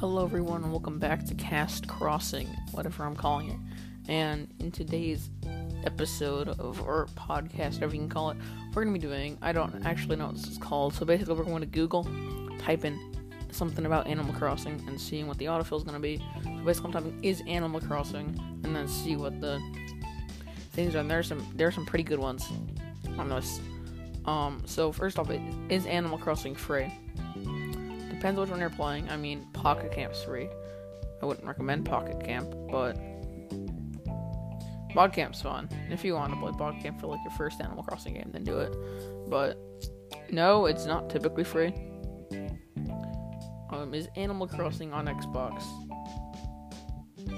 Hello, everyone, and welcome back to Cast Crossing, whatever I'm calling it. And in today's episode of our podcast, whatever you can call it, we're going to be doing, I don't actually know what this is called. So basically, we're going to Google, type in something about Animal Crossing, and seeing what the autofill is going to be. So basically, I'm typing is Animal Crossing, and then see what the things are. And there's some, there's some pretty good ones on this. Um, so first off, is Animal Crossing free? Depends which one you're playing. I mean, Pocket Camp's free. I wouldn't recommend Pocket Camp, but Bog Camp's fun. If you want to play Bog Camp for like your first Animal Crossing game, then do it. But no, it's not typically free. Um, is Animal Crossing on Xbox?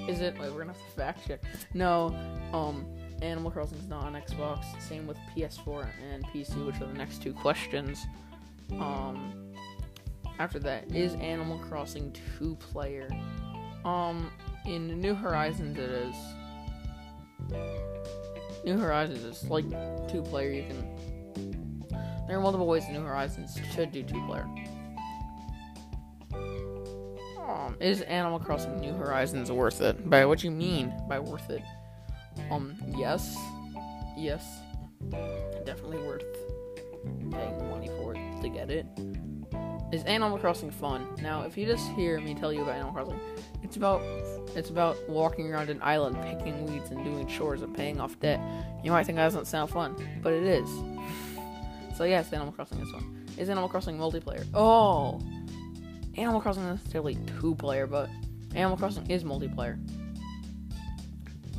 Is it? Wait, we're gonna have to fact check. No, um, Animal Crossing is not on Xbox. Same with PS4 and PC, which are the next two questions. Um, after that is Animal Crossing two player. Um, in New Horizons it is. New Horizons is like two player. You can. There are multiple ways New Horizons should do two player. Um, is Animal Crossing New Horizons worth it? By what you mean by worth it? Um, yes, yes, definitely worth paying money for it to get it is Animal Crossing fun? Now, if you just hear me tell you about Animal Crossing, it's about it's about walking around an island, picking weeds, and doing chores and paying off debt. You might think that doesn't sound fun, but it is. So yes, Animal Crossing is fun. Is Animal Crossing multiplayer? Oh, Animal Crossing is necessarily two player, but Animal Crossing is multiplayer.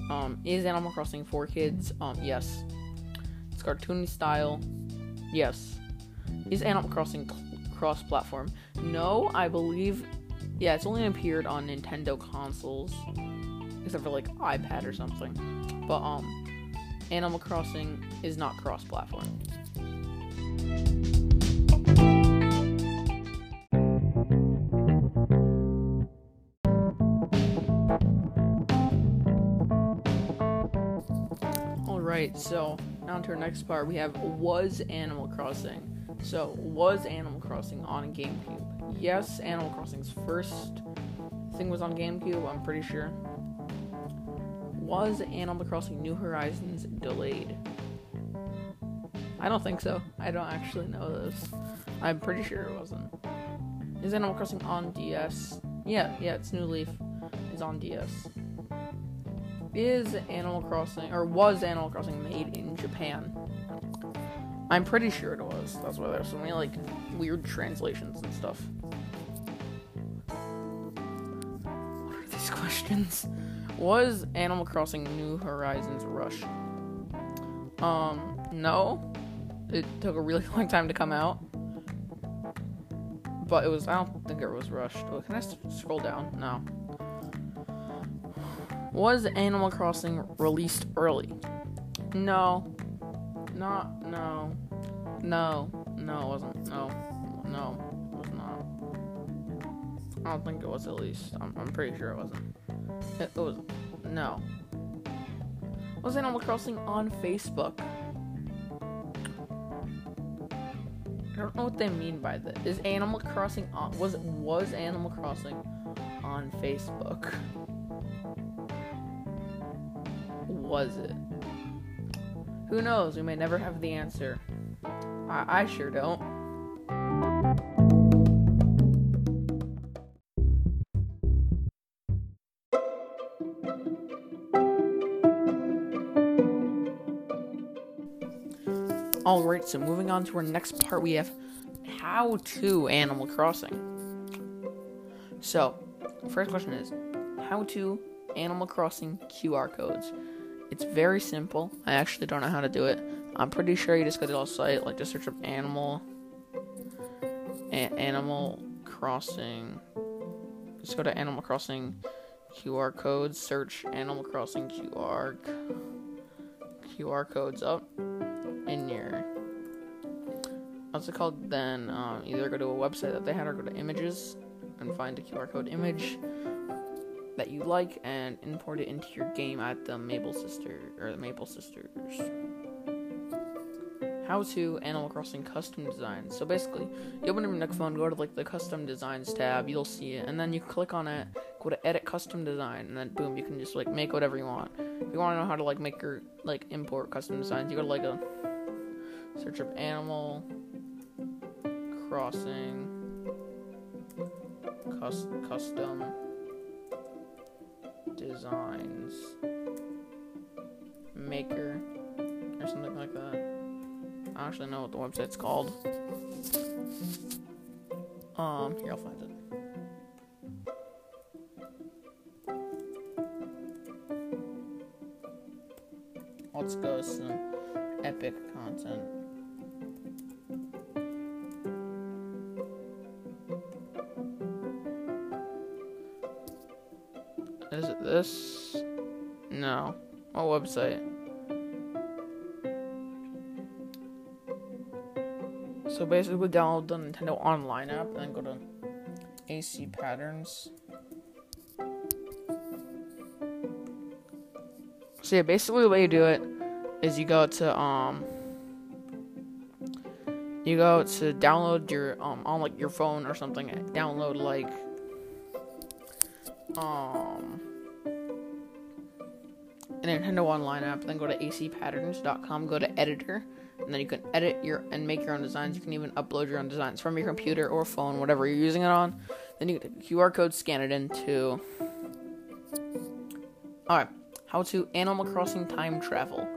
Um, is Animal Crossing for kids? Um, yes. It's cartoony style. Yes. Is Animal Crossing cross platform. No, I believe. Yeah, it's only appeared on Nintendo consoles, except for like iPad or something. But um, Animal Crossing is not cross platform. Alright, so now to our next part. We have Was Animal Crossing so, was Animal Crossing on GameCube? Yes, Animal Crossing's first thing was on GameCube, I'm pretty sure. Was Animal Crossing New Horizons delayed? I don't think so. I don't actually know this. I'm pretty sure it wasn't. Is Animal Crossing on DS? Yeah, yeah, it's New Leaf. Is on DS. Is Animal Crossing, or was Animal Crossing made in Japan? I'm pretty sure it was. That's why there's so many like weird translations and stuff. What are these questions? Was Animal Crossing New Horizons rushed? Um, no. It took a really long time to come out. But it was, I don't think it was rushed. Oh, can I scroll down? No. Was Animal Crossing released early? No. Not, no. No. No, it wasn't. No. No. It was not. I don't think it was at least. I'm, I'm pretty sure it wasn't. It, it was. No. Was Animal Crossing on Facebook? I don't know what they mean by that. Is Animal Crossing on was was Animal Crossing on Facebook? Was it? Who knows? We may never have the answer. I, I sure don't. Alright, so moving on to our next part, we have how to Animal Crossing. So, first question is how to Animal Crossing QR codes. It's very simple. I actually don't know how to do it. I'm pretty sure you just go to the site, like just search up animal, a- Animal Crossing. Just go to Animal Crossing QR codes. Search Animal Crossing QR QR codes up in your. What's it called? Then um, either go to a website that they had or go to images and find a QR code image that you like and import it into your game at the Maple Sister or the Maple Sisters. how to Animal Crossing custom designs. So basically, you open up your Nook phone, go to like the custom designs tab, you'll see it, and then you click on it, go to edit custom design, and then boom, you can just like make whatever you want. If you want to know how to like make your like import custom designs, you go to like a search of Animal Crossing cus- custom designs maker or something like that. I don't actually know what the website's called. Um, here I'll find it. Let's go some epic content. This? No. What website? So basically, download the Nintendo Online app and then go to AC Patterns. So yeah, basically the way you do it is you go to um you go to download your um on like your phone or something download like um a Nintendo Online app, then go to acpatterns.com, go to editor, and then you can edit your and make your own designs. You can even upload your own designs from your computer or phone, whatever you're using it on. Then you QR code, scan it into. Alright, how to Animal Crossing time travel.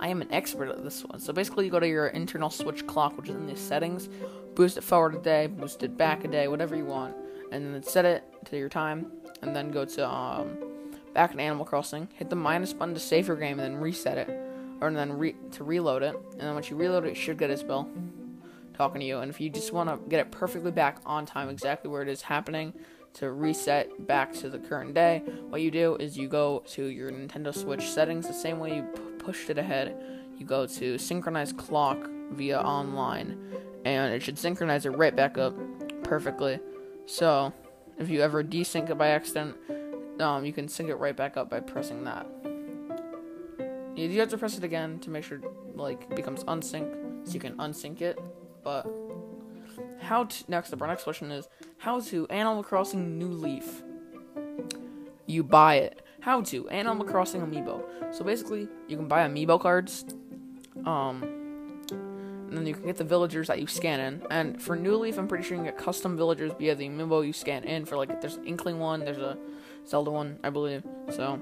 I am an expert at this one. So basically, you go to your internal switch clock, which is in the settings, boost it forward a day, boost it back a day, whatever you want, and then set it to your time, and then go to um back in Animal Crossing, hit the minus button to save your game, and then reset it, or then re- to reload it. And then once you reload it, it should get Isabelle talking to you. And if you just want to get it perfectly back on time, exactly where it is happening, to reset back to the current day, what you do is you go to your Nintendo Switch settings the same way you p- pushed it ahead. You go to synchronize clock via online, and it should synchronize it right back up perfectly. So, if you ever desync it by accident, um, you can sync it right back up by pressing that. You have to press it again to make sure like it becomes unsync, so you can unsync it. But how to next up? Our next question is how to Animal Crossing New Leaf. You buy it. How to Animal Crossing Amiibo. So basically, you can buy Amiibo cards. Um, and then you can get the villagers that you scan in. And for New Leaf, I'm pretty sure you can get custom villagers via the amiibo you scan in. For like, there's an Inkling one, there's a Zelda one, I believe. So,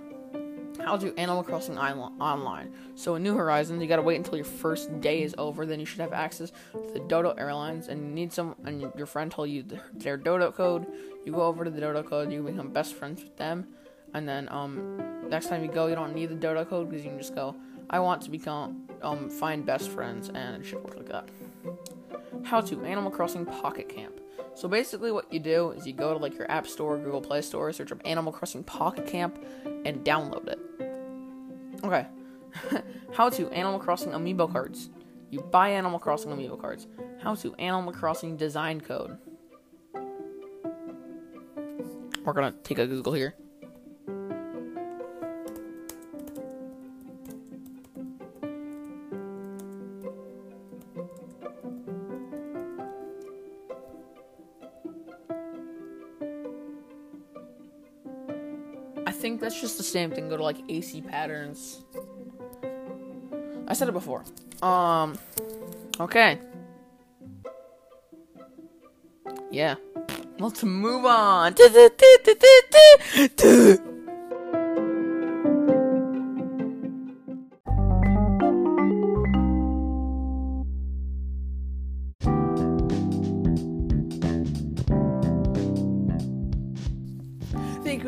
how to Animal Crossing Online. So, in New Horizons, you gotta wait until your first day is over. Then you should have access to the Dodo Airlines, and you need some. And your friend told you their Dodo code. You go over to the Dodo code, you become best friends with them, and then um, next time you go, you don't need the Dodo code because you can just go. I want to become um find best friends, and it should work like that. How to Animal Crossing Pocket Camp. So basically, what you do is you go to like your App Store, Google Play Store, search up Animal Crossing Pocket Camp, and download it. Okay. How to Animal Crossing Amiibo cards. You buy Animal Crossing Amiibo cards. How to Animal Crossing Design Code. We're gonna take a Google here. Think that's just the same thing. Go to like AC patterns. I said it before. Um. Okay. Yeah. Let's move on.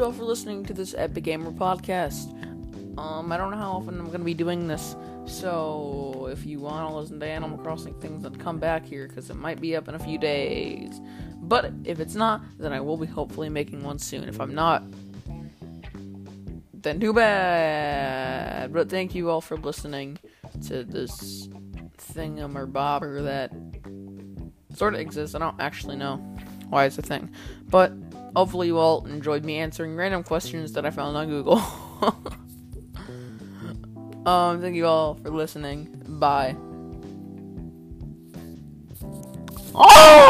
you all for listening to this Epic Gamer podcast. Um, I don't know how often I'm gonna be doing this, so if you want to listen to Animal Crossing things, then come back here because it might be up in a few days. But if it's not, then I will be hopefully making one soon. If I'm not, then too bad. But thank you all for listening to this thingamabobber that sort of exists. I don't actually know why it's a thing, but Hopefully, you all enjoyed me answering random questions that I found on Google. um, thank you all for listening. Bye. Oh!